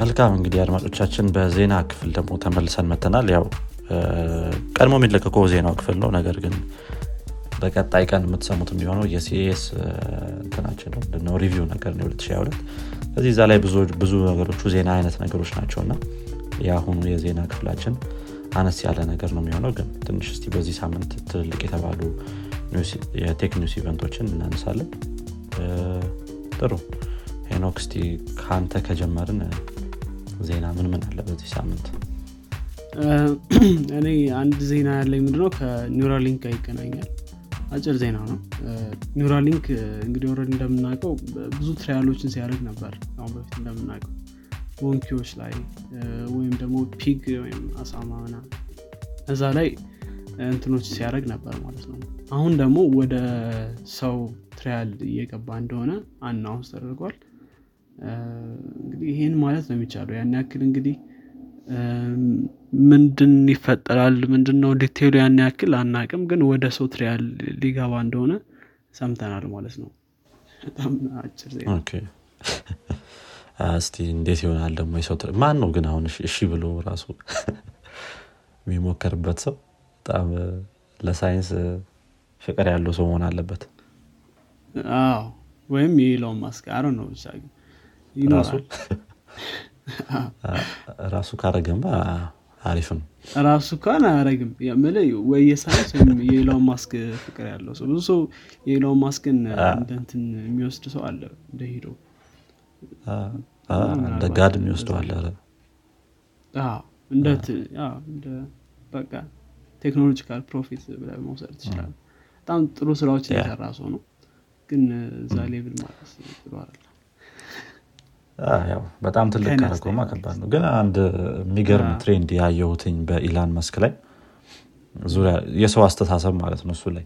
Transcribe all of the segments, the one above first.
መልካም እንግዲህ አድማጮቻችን በዜና ክፍል ደግሞ ተመልሰን መጥተናል ያው ቀድሞ የሚለቀቀው ዜናው ክፍል ነው። ነገር ግን በቀጣይ ቀን የምትሰሙት የሚሆነው የሲኤስ እንትናችን ነው። review ነገር ነው 2022 ስለዚህ እዛ ላይ ብዙ ነገሮቹ ዜና አይነት ነገሮች ናቸው እና የአሁኑ የዜና ክፍላችን አነስ ያለ ነገር ነው የሚሆነው። ግን ትንሽ እስቲ በዚህ ሳምንት ትልልቅ የተባሉ የ tech news event ኦችን እናነሳለን። ጥሩ ሄኖክ ከአንተ ከጀመርን ዜና ምን ምን አለ በዚህ ሳምንት? እኔ አንድ ዜና ያለኝ ምንድነው? ከ Neuralink ጋር ይገናኛል። አጭር ዜና ነው። Neuralink እንግዲህ ወረድ እንደምናውቀው ብዙ trial ኦችን ሲያደርግ ነበር። አሁን በፊት እንደምናውቀው monkey ዎች ላይ ወይም ደግሞ pig ወይም አሳማ እዛ ላይ እንትኖች ሲያደርግ ነበር ማለት ነው። አሁን ደግሞ ወደ ሰው trial እየገባ እንደሆነ announce ተደርጓል እንግዲህ ይህን ማለት ነው የሚቻለው። ያን ያክል እንግዲህ ምንድን ይፈጠራል? ምንድን ነው detail ኡ ያን ያክል አናቅም ግን ወደ ሰው trial ሊገባ እንደሆነ ሰምተናል ማለት ነው። በጣም አጭር ዜና። እስቲ እንዴት ይሆናል ደግሞ የሰው ማን ነው ግን አሁን እሺ ብሎ ራሱ የሚሞከርበት ሰው? በጣም ለሳይንስ ፍቅር ያለው ሰው መሆን አለበት። ወይም የሌለውን ማስቃረ ነው ብቻ ይኖራል ራሱ? ካረገማ አሪፍ ነው። ራሱ ካን አያረግም። ምል ወይ የሳይንስ ወይም የሌላውን ማስክ ፍቅር ያለው ሰው። ብዙ ሰው የሌላውን ማስክን እንደንትን የሚወስድ ሰው አለ እንደ ሂዶ። እንደ god የሚወስደዋል እንደ በቃ technological prophet ብለ መውሰድ ትችላል በጣም ጥሩ ስራዎች የሰራ ሰው ነው። ግን እዛ level ማለት ጥሩ አለ በጣም ትልቅ ካረገማ ከባድ ነው። ግን አንድ የሚገርም trend ያየሁትኝ በኢላን ማስክ ላይ ዙሪያ የሰው አስተሳሰብ ማለት ነው እሱ ላይ።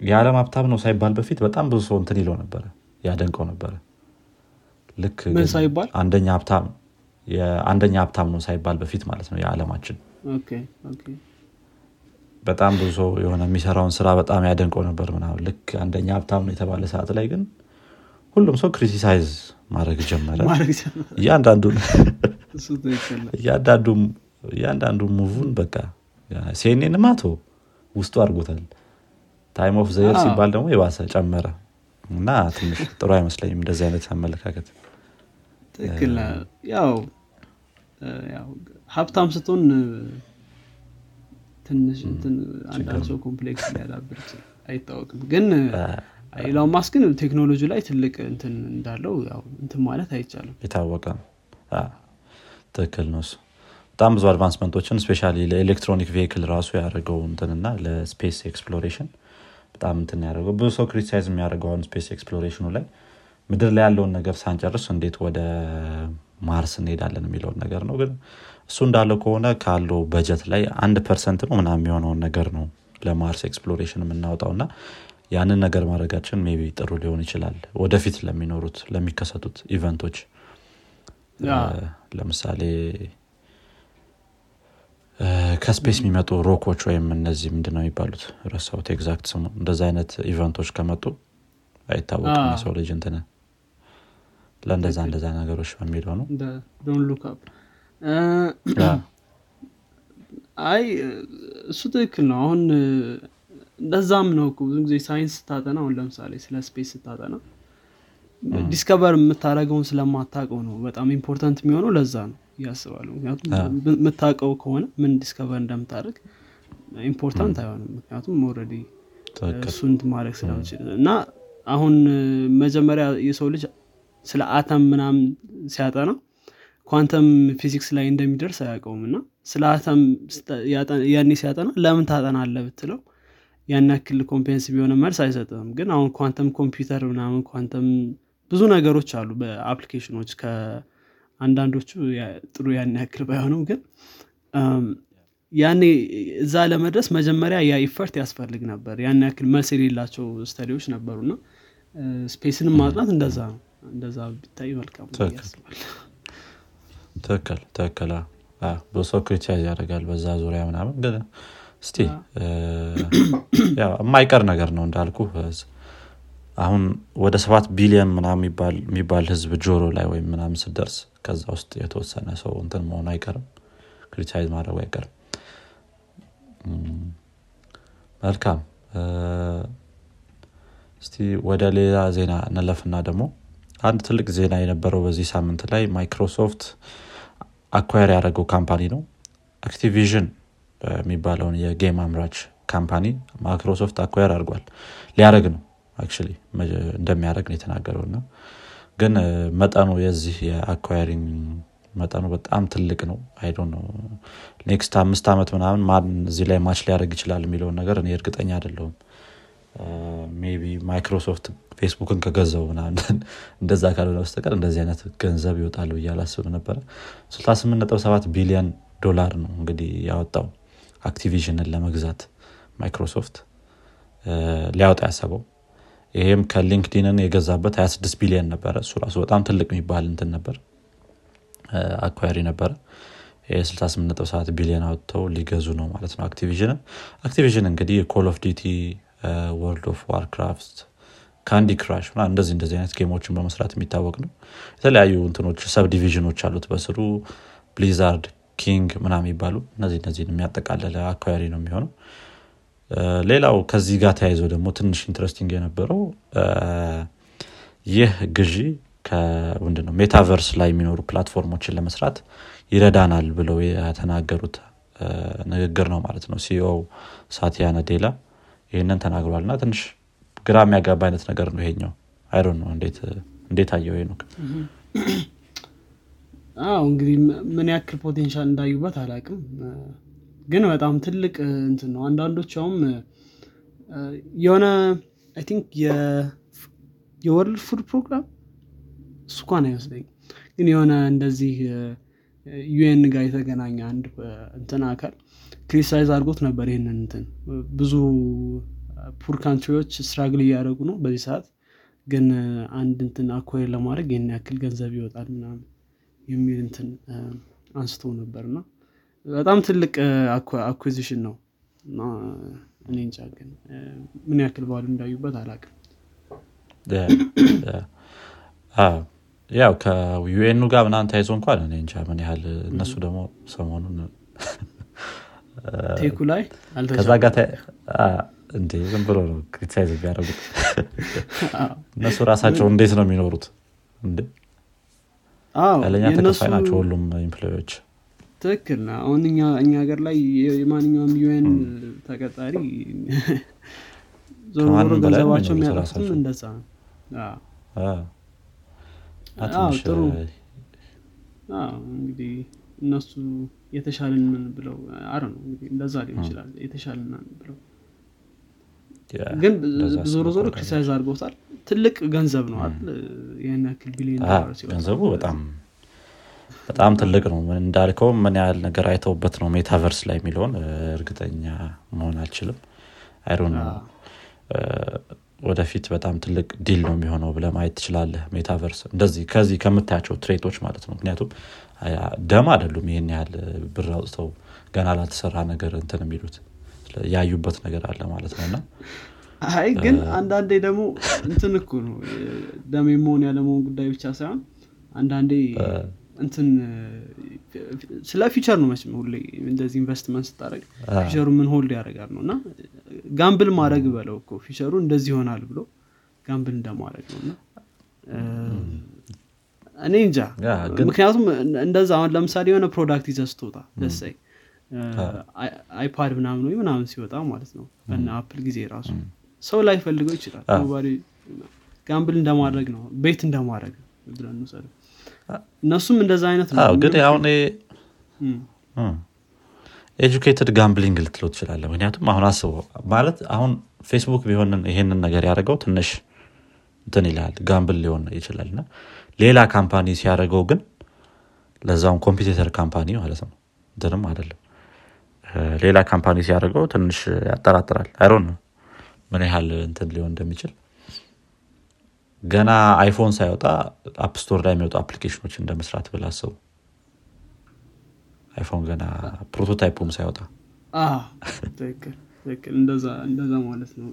የዓለም ሀብታም ነው ሳይባል በፊት በጣም ብዙ ሰው እንትን ይለው ነበረ ያደንቀው ነበረ። ልክ አንደኛ ሀብታም አንደኛ ሀብታም ነው ሳይባል በፊት ማለት ነው የዓለማችን በጣም ብዙ ሰው የሆነ የሚሰራውን ስራ በጣም ያደንቀው ነበር ምናምን። ልክ አንደኛ ሀብታም ነው የተባለ ሰዓት ላይ ግን ሁሉም ሰው criticize ማድረግ ጀመረ። እያንዳንዱ move ን በቃ ሴኔን ማቶ ውስጡ አድርጎታል። time of the year ሲባል ደግሞ የባሰ ጨመረ። እና ትንሽ ጥሩ አይመስለኝም እንደዚህ አይነት አመለካከት። ትክክል ያው ሀብታም ስትሆን ትንሽ አንዳንድ ሰው complex ሊያዳብር አይታወቅም። ግን ኢላን ማስክ ግን ቴክኖሎጂ ላይ ትልቅ እንትን እንዳለው እንትን ማለት አይቻልም። የታወቀ ትክክል ነው በጣም ብዙ advancement ኦችን specia ለ electronic vehicle ራሱ ያደረገው እንትንና ለ space exploration በጣም እንትን ያደረገው። ብዙ ሰው criticize የሚያደርገውን space exploration ኑ ላይ ምድር ላይ ያለውን ነገር ሳንጨርስ እንዴት ወደ ማርስ እንሄዳለን የሚለውን ነገር ነው። ግን እሱ እንዳለው ከሆነ ካለው በጀት ላይ አንድ percent ነው ምናምን የሚሆነውን ነገር ነው ለማርስ exploration የምናወጣው እና ያንን ነገር ማድረጋችን maybe ጥሩ ሊሆን ይችላል። ወደፊት ለሚኖሩት ለሚከሰቱት event ኦች። ለምሳሌ ከ space የሚመጡ rock ኦች ወይም እነዚህ ምንድነው የሚባሉት? ረሳሁት exact ስሙ። እንደዚ አይነት event ኦች ከመጡ አይታወቅም። የሰው ልጅ እንትን ለእንደዛ እንደዛ ነገሮች በሚለው ነው። አይ እሱ ትክክል ነው። አሁን እንደዛም ነው ብዙ ጊዜ ሳይንስ ስታጠና አሁን ለምሳሌ ስለ space ስታጠና discover የምታደረገውን ስለማታውቀው ነው በጣም important የሚሆነው ለዛ ነው እያስባሉ ምክንያቱም የምታውቀው ከሆነ ምን discover እንደምታደርግ important አይሆንም። ምክንያቱም already እሱን ማድረግ ስለምችል እና አሁን መጀመሪያ የሰው ልጅ ስለ አተም ምናምን ሲያጠና quantum physics ላይ እንደሚደርስ አያውቀውም እና ስለ አተም ያኔ ሲያጠና ለምን ታጠና አለ ብትለው ያን ያክል convincing የሆነ መልስ አይሰጥም። ግን አሁን quantum computer ምናምን ኳንተም ብዙ ነገሮች አሉ በ application ኦች ከአንዳንዶቹ ጥሩ ያን ያክል ባይሆንም ግን ያኔ እዛ ለመድረስ መጀመሪያ ያ effort ያስፈልግ ነበር። ያን ያክል መልስ የሌላቸው study ዎች ነበሩና space ንም ማጥናት እንደዛ ነው። እንደዛ ቢታይ መልካም ትክክል። ትክክል በሰው criticize ያደርጋል በዛ ዙሪያ ምናምን እስቲ የማይቀር ነገር ነው እንዳልኩ አሁን ወደ ሰባት ቢሊዮን ምናምን የሚባል ህዝብ ጆሮ ላይ ወይም ምናምን ስደርስ ከዛ ውስጥ የተወሰነ ሰው እንትን መሆኑ አይቀርም criticize ማድረጉ አይቀርም። መልካም። እስቲ ወደ ሌላ ዜና እንለፍና ደግሞ አንድ ትልቅ ዜና የነበረው በዚህ ሳምንት ላይ ማይክሮሶፍት acquire ያደረገው company ነው። አክቲቪዥን የሚባለውን የ game አምራች company ማይክሮሶፍት acquire አድርጓል። ሊያደረግ ነው እንደሚያደረግ ነው የተናገረው እና ግን መጠኑ የዚህ የ acquiring መጠኑ በጣም ትልቅ ነው። I don't know next አምስት ዓመት ምናምን ማን እዚህ ላይ match ሊያደርግ ይችላል የሚለውን ነገር እኔ እርግጠኛ አይደለሁም። maybe ማይክሮሶፍት ፌስቡክን ከገዛው ምናምን እንደዛ ካልሆነ በስተቀር እንደዚህ አይነት ገንዘብ ይወጣል ብዬ አላስብ ነበረ። 68.7 ቢሊዮን ዶላር ነው እንግዲህ ያወጣው አክቲቪዥንን ለመግዛት ማይክሮሶፍት ሊያወጣ ያሰበው። ይሄም ከሊንክዲንን የገዛበት 26 ቢሊዮን ነበረ። እሱ ራሱ በጣም ትልቅ የሚባል እንትን ነበር። acquire ነበረ። የ68 ቢሊዮን አውጥተው ሊገዙ ነው ማለት ነው አክቲቪዥንን። አክቲቪዥን እንግዲህ ኮል ኦፍ ዲዩቲ ወርልድ ኦፍ ዋርክራፍት ካንዲ ክራሽ እንደዚህ እንደዚህ አይነት game ኦችን በመስራት የሚታወቅ ነው። የተለያዩ እንትኖች sub division ኖች አሉት በስሩ። ብሊዛርድ ኪንግ ምናምን የሚባሉ እነዚህ እነዚህን የሚያጠቃልል acquire ነው የሚሆነው። ሌላው ከዚህ ጋር ተያይዞ ደግሞ ትንሽ interesting የነበረው ይህ ግዢ ምንድነው metaverse ላይ የሚኖሩ platform ኦችን ለመስራት ይረዳናል ብለው የተናገሩት ንግግር ነው ማለት ነው። CEO ሳቲያ ነዴላ ይህንን ተናግሯል እና ትንሽ ግራ የሚያጋባ አይነት ነገር ነው ይሄኛው። I don't know እንዴት አየኸው ነው አዎ እንግዲህ ምን ያክል potential እንዳዩበት አላቅም። ግን በጣም ትልቅ እንትን ነው። አንዳንዶች አሁንም የሆነ I think የወርልድ ፉድ ፕሮግራም እሱ እንኳን አይመስለኝ ግን የሆነ እንደዚህ ዩኤን ጋር የተገናኘ አንድ እንትን አካል criticize አድርጎት ነበር ይህንን እንትን። ብዙ poor country ዎች struggle እያደረጉ ነው በዚህ ሰዓት። ግን አንድ እንትን acquire ለማድረግ ይህን ያክል ገንዘብ ይወጣል ምናምን የሚል እንትን አንስቶ ነበር። እና በጣም ትልቅ acquisition ነው። እና እኔ እንጃ ግን ምን ያክል value እንዳዩበት አላቅም ያው ከዩኤኑ ጋር ምናምን ተያይዞ እንኳን እኔ እንጃ ምን ያህል እነሱ ደግሞ ሰሞኑን tech ኡ ላይ ከዛ ጋር እንዴ ዝም ብሎ ነው criticize የሚያደርጉት? እነሱ ራሳቸው እንዴት ነው የሚኖሩት ያለኛ ተከፋይ ናቸው ሁሉም employee ዎች ትክክል አሁን እኛ ሀገር ላይ የማንኛውም ዩኤን ተቀጣሪ ዞሮ ገንዘባቸው የሚያጠፉትም እንደዛ ነው። ጥሩ። እንግዲህ እነሱ የተሻለን ምን ብለው አረ ነው እንግዲህ እንደዛ ሊሆን ይችላል። የተሻለን ብለው። ግን ዞሮ ዞሮ criticize አድርገውታል ትልቅ ገንዘብ ነው አይደል? ይህን ያክል ቢሊዮን ገንዘቡ በጣም በጣም ትልቅ ነው። እንዳልከው ምን ያህል ነገር አይተውበት ነው metaverse ላይ የሚለውን እርግጠኛ መሆን አልችልም። አይሮ ወደፊት በጣም ትልቅ deal ነው የሚሆነው ብለህ ማየት ትችላለህ metaverse። እንደዚህ ከዚህ ከምታያቸው trend ኦች ማለት ነው። ምክንያቱም ደም አይደሉም ይህን ያህል ብር አውጥተው ገና ላልተሰራ ነገር እንትን የሚሉት። ያዩበት ነገር አለ ማለት ነው። እና አይ ግን አንዳንዴ ደግሞ እንትን እኮ ነው። ደም የመሆን ያለመሆን ጉዳይ ብቻ ሳይሆን አንዳንዴ እንትን ስለ future ነው መች ሁሌ እንደዚህ ኢንቨስትመንት ስታደረግ future ኡ ምን hold ያደርጋል ነው። እና gamble ማድረግ በለው እኮ future ኡ እንደዚህ ይሆናል ብሎ gamble እንደማድረግ ነው። እና እኔ እንጃ ምክንያቱም እንደዛ አሁን ለምሳሌ የሆነ product ስትወጣ they say አይፓድ ምናምን ወይ ምናምን ሲወጣ ማለት ነው። በና አፕል ጊዜ ራሱ ሰው ላይ ፈልገው ይችላል gamble እንደማድረግ ነው bet እንደማድረግ ብለን እነሱም እንደዛ አይነት ነው። ግን አሁን educated gambling ልትለው ትችላለህ ምክንያቱም አሁን አስበው ማለት አሁን ፌስቡክ ቢሆን ይሄንን ነገር ያደረገው ትንሽ እንትን ይላል gamble ሊሆን ይችላል። እና ሌላ company ሲያደርገው ግን ለዛውም competitor company ማለት ነው። እንትንም አይደለም። ሌላ company ሲያደርገው ትንሽ ያጠራጥራል። አይሮን ነው ምን ያህል እንትን ሊሆን እንደሚችል። ገና አይፎን ሳይወጣ App Store ላይ የሚወጡ application ኖች እንደመስራት ብለህ አስበው። አይፎን ገና prototype ኡም ሳይወጣ። እንደዛ ማለት ነው።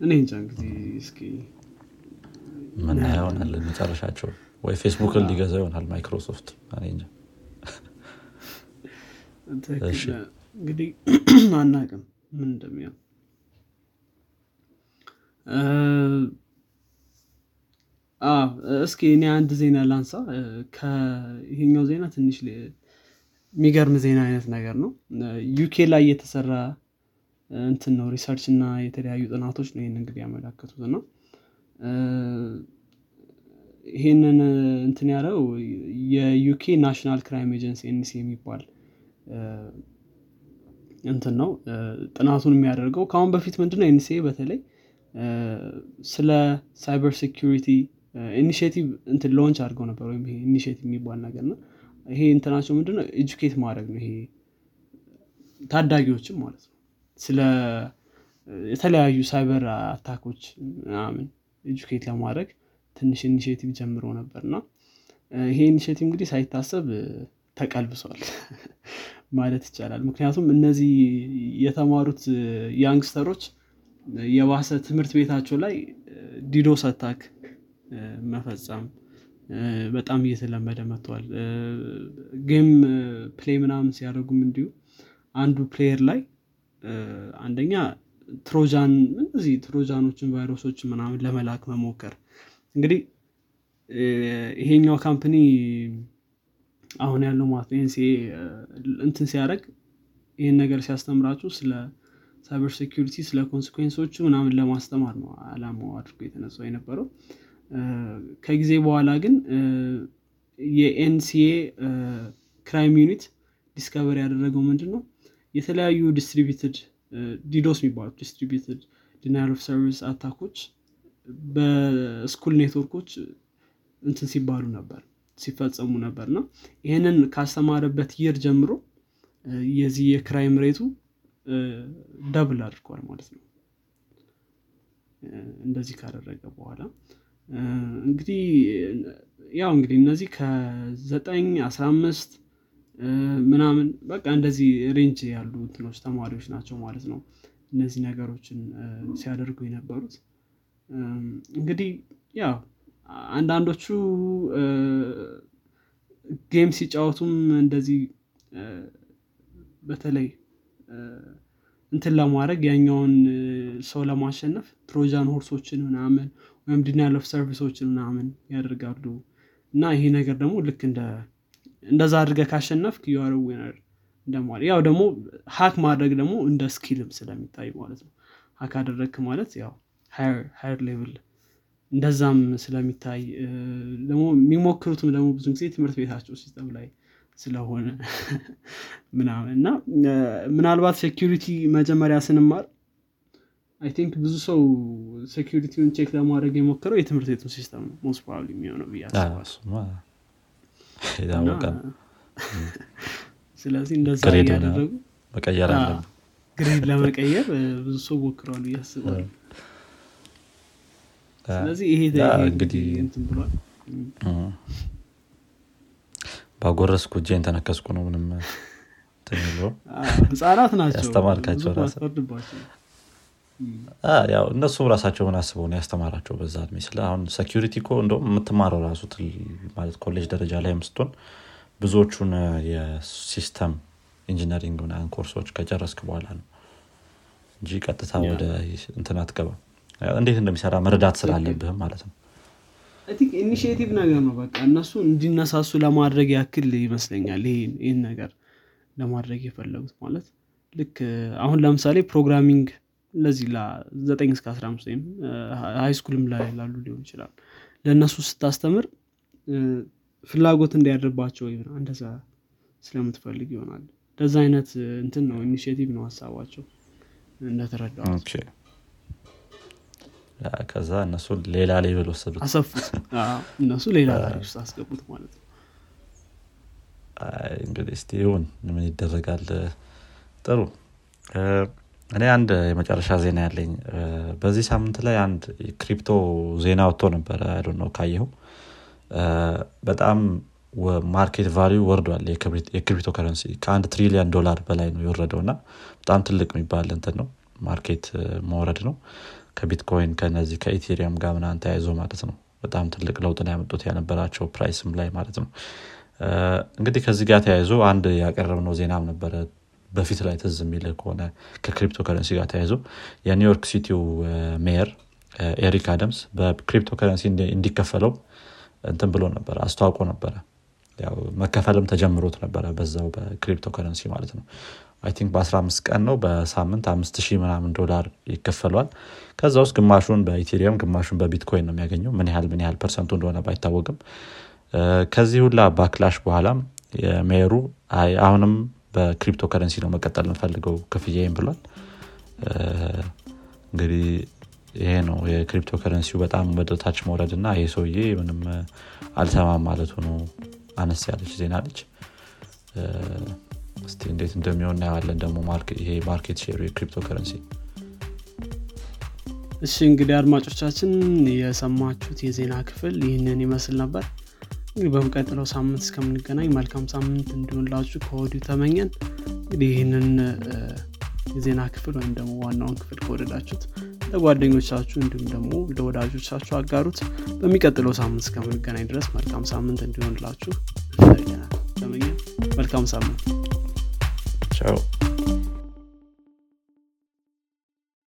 እኔ እንጃ እንግዲህ እስኪ ምን ይሆናል መጨረሻቸው? ወይ ፌስቡክን ሊገዛ ይሆናል ማይክሮሶፍት። እንግዲህ አናቅም ምን እንደሚሆን እስኪ እኔ አንድ ዜና ላንሳ። ከይሄኛው ዜና ትንሽ የሚገርም ዜና አይነት ነገር ነው። ዩኬ ላይ የተሰራ እንትን ነው research እና የተለያዩ ጥናቶች ነው ይህን እንግዲህ ያመላከቱት ነው ይህንን እንትን ያለው የዩኬ National Crime Agency NCA የሚባል እንትን ነው። ጥናቱን የሚያደርገው ከአሁን በፊት ምንድነው NCA በተለይ ስለ cyber security initiative እንትን launch አድርገው ነበር ወይም ይሄ initiative የሚባል ነገር ነው ይሄ እንትናቸው ምንድነው? educate ማድረግ ነው ይሄ ታዳጊዎችም ማለት ነው። ስለ የተለያዩ cyber attack ኦች ምናምን educate ለማድረግ ትንሽ initiative ጀምሮ ነበር እና ይሄ initiative እንግዲህ ሳይታሰብ ተቀልብሷል ማለት ይቻላል። ምክንያቱም እነዚህ የተማሩት youngster ኦች የባሰ ትምህርት ቤታቸው ላይ DDoS attack መፈጸም በጣም እየተለመደ መጥተዋል game play ምናምን ሲያደርጉም እንዲሁ አንዱ player ላይ አንደኛ trojan እነዚህ trojan ኦችን ቫይረሶችን ምናምን ለመላክ መሞከር። እንግዲህ ይሄኛው company አሁን ያለው ማለት ነው እንትን ሲያደረግ ይህን ነገር ሲያስተምራችሁ ስለ cyber security ስለ consequence ኦቹ ምናምን ለማስተማር ነው አላማው አድርጎ የተነሳው የነበረው። ከጊዜ በኋላ ግን የ NCA crime unit discover ያደረገው ምንድን ነው የተለያዩ distributed DDoS የሚባሉት distributed denial of service attack ኦች በ school network ኦች እንትን ሲባሉ ነበር ሲፈጸሙ ነበር። እና ይህንን ካስተማረበት year ጀምሮ የዚህ የ crime rate ኡ double አድርጓል ማለት ነው። እንደዚህ ካደረገ በኋላ እንግዲህ ያው እንግዲህ እነዚህ ከዘጠኝ አስራ አምስት ምናምን በቃ እንደዚህ range ያሉ እንትኖች ተማሪዎች ናቸው ማለት ነው እነዚህ ነገሮችን ሲያደርጉ የነበሩት። እንግዲህ ያው አንዳንዶቹ game ሲጫወቱም እንደዚህ በተለይ እንትን ለማድረግ ያኛውን ሰው ለማሸነፍ trojan horse ኦችን ምናምን ወይም denial service ኦችን ምናምን ያደርጋሉ። እና ይሄ ነገር ደግሞ ልክ እንደ እንደዛ አድርገ ካሸነፍክ you're winner እንደማለት። ያው ደግሞ hack ማድረግ ደግሞ እንደ skill ም ስለሚታይ ማለት ነው። hack አደረግክ ማለት ያው higher level እንደዛም ስለሚታይ ደግሞ የሚሞክሩትም ደግሞ ብዙ ጊዜ ትምህርት ቤታቸው system ላይ ስለሆነ ምናምን እና ምናልባት security መጀመሪያ ስንማር I think ብዙ ሰው security ውን check ለማድረግ የሞከረው የትምህርት ቤቱን system ነው። most probably የሚሆነው ስለዚህ እንደዛ እያደረጉ መቀየር ግሬድ ለመቀየር ብዙ ሰው ሞክረዋል እያስባሉ ስለዚህ ይሄ እንግዲህ ብሏል ባጎረስኩ እጄን ተነከስኩ ነው ምንም ህጻናት ናቸው። ያስተማርካቸው ብዙ ራስህ። አትፈርድባቸው። ያው እነሱም ራሳቸውን አስበው ነው ያስተማራቸው በዛ እድሜ ስለ። አሁን ሴኪሪቲ እኮ እንደውም የምትማረው ራሱ ትል- ማለት ኮሌጅ ደረጃ ላይ ስትሆን ብዙዎቹን የ system engineering ምናምን ኮርሶች ከጨረስክ በኋላ ነው እንጂ ቀጥታ ወደ እንትን አትገባም። ያው እንዴት እንደሚሰራ መረዳት ስላለብህም ማለት ነው think initiative ነገር ነው በቃ እነሱ እንዲነሳሱ ለማድረግ ያክል ይመስለኛል ይህን ነገር ለማድረግ የፈለጉት ማለት። ልክ አሁን ለምሳሌ programming ለዚህ ለዘጠኝ እስከ አስራ አምስት ወይም high school ም ላይ ላሉ ሊሆን ይችላል። ለእነሱ ስታስተምር ፍላጎት እንዲያድርባቸው ወይ እንደዛ ስለምትፈልግ ይሆናል። እንደዛ አይነት እንትን ነው initiative ነው ሀሳባቸው ያ፣ ከዛ እነሱ ሌላ level ወሰዱት። አሰፉት። አዎ፣ እነሱ ሌላ ታሪክ ውስጥ አስገቡት ማለት ነው። አይ፣ እንግዲህ እስቲ ይሁን ምን ይደረጋል። ጥሩ። እኔ አንድ የመጨረሻ ዜና ያለኝ። በዚህ ሳምንት ላይ አንድ crypto ዜና ወጥቶ ነበረ። አይ ነው እ፣ በጣም ወ- market value ወርዷል። የ cryp- የ crypto currency ከአንድ ትሪሊየን ዶላር በላይ ነው የወረደው እና በጣም ትልቅ የሚባል እንትን ነው። market መውረድ ነው ከቢትኮይን ከነዚህ ከኢቴሪየም ጋር ምናምን ተያይዞ ማለት ነው። በጣም ትልቅ ለውጥ ነው ያመጡት የነበራቸው price ም ላይ ማለት ነው። እንግዲህ ከዚህ ጋር ተያይዞ አንድ ያቀረብነው ዜናም ነበረ። በፊት ላይ ትዝ የሚል ከሆነ ከ crypto currency ጋር ተያይዞ የኒውዮርክ ሲቲው mayor ኤሪክ አደምስ በ crypto currency እንዲከፈለው እንትን ብሎ ነበረ አስተዋውቆ ነበረ። መከፈልም ተጀምሮት ነበረ በዛው በ crypto currency ማለት ነው I think በ15 ቀን ነው። በሳምንት አምስት ሺህ ምናምን ዶላር ይከፈለዋል። ከዛ ውስጥ ግማሹን በኢቴሪየም ግማሹን በቢትኮይን ነው የሚያገኘው። ምን ያህል ምን ያህል percent ኡ እንደሆነ ባይታወቅም። ከዚህ ሁላ backlash በኋላም mayor ኡ አሁንም በ crypto currency ነው መቀጠል የምፈልገው ክፍያይም ብሏል። እንግዲህ ይሄ ነው የ crypto currency ው በጣም ወደ ታች መውረድ እና ይሄ ሰውዬ ምንም አልሰማም ማለቱ ነው። አነስ ያለች ዜና እስቲ እንዴት እንደሚሆን እናየዋለን ደግሞ ይሄ market share ኡ የ crypto currency እሺ እንግዲህ አድማጮቻችን የሰማችሁት የዜና ክፍል ይህንን ይመስል ነበር። እንግዲህ በሚቀጥለው ሳምንት እስከምንገናኝ መልካም ሳምንት እንዲሆንላችሁ ከወዲሁ ተመኘን። እንግዲህ ይህንን የዜና ክፍል ወይም ደግሞ ዋናውን ክፍል ከወደዳችሁት ለጓደኞቻችሁ እንዲሁም ደግሞ ለወዳጆቻችሁ አጋሩት። በሚቀጥለው ሳምንት እስከምንገናኝ ድረስ መልካም ሳምንት እንዲሆንላችሁ መልካም ሳምንት Ciao.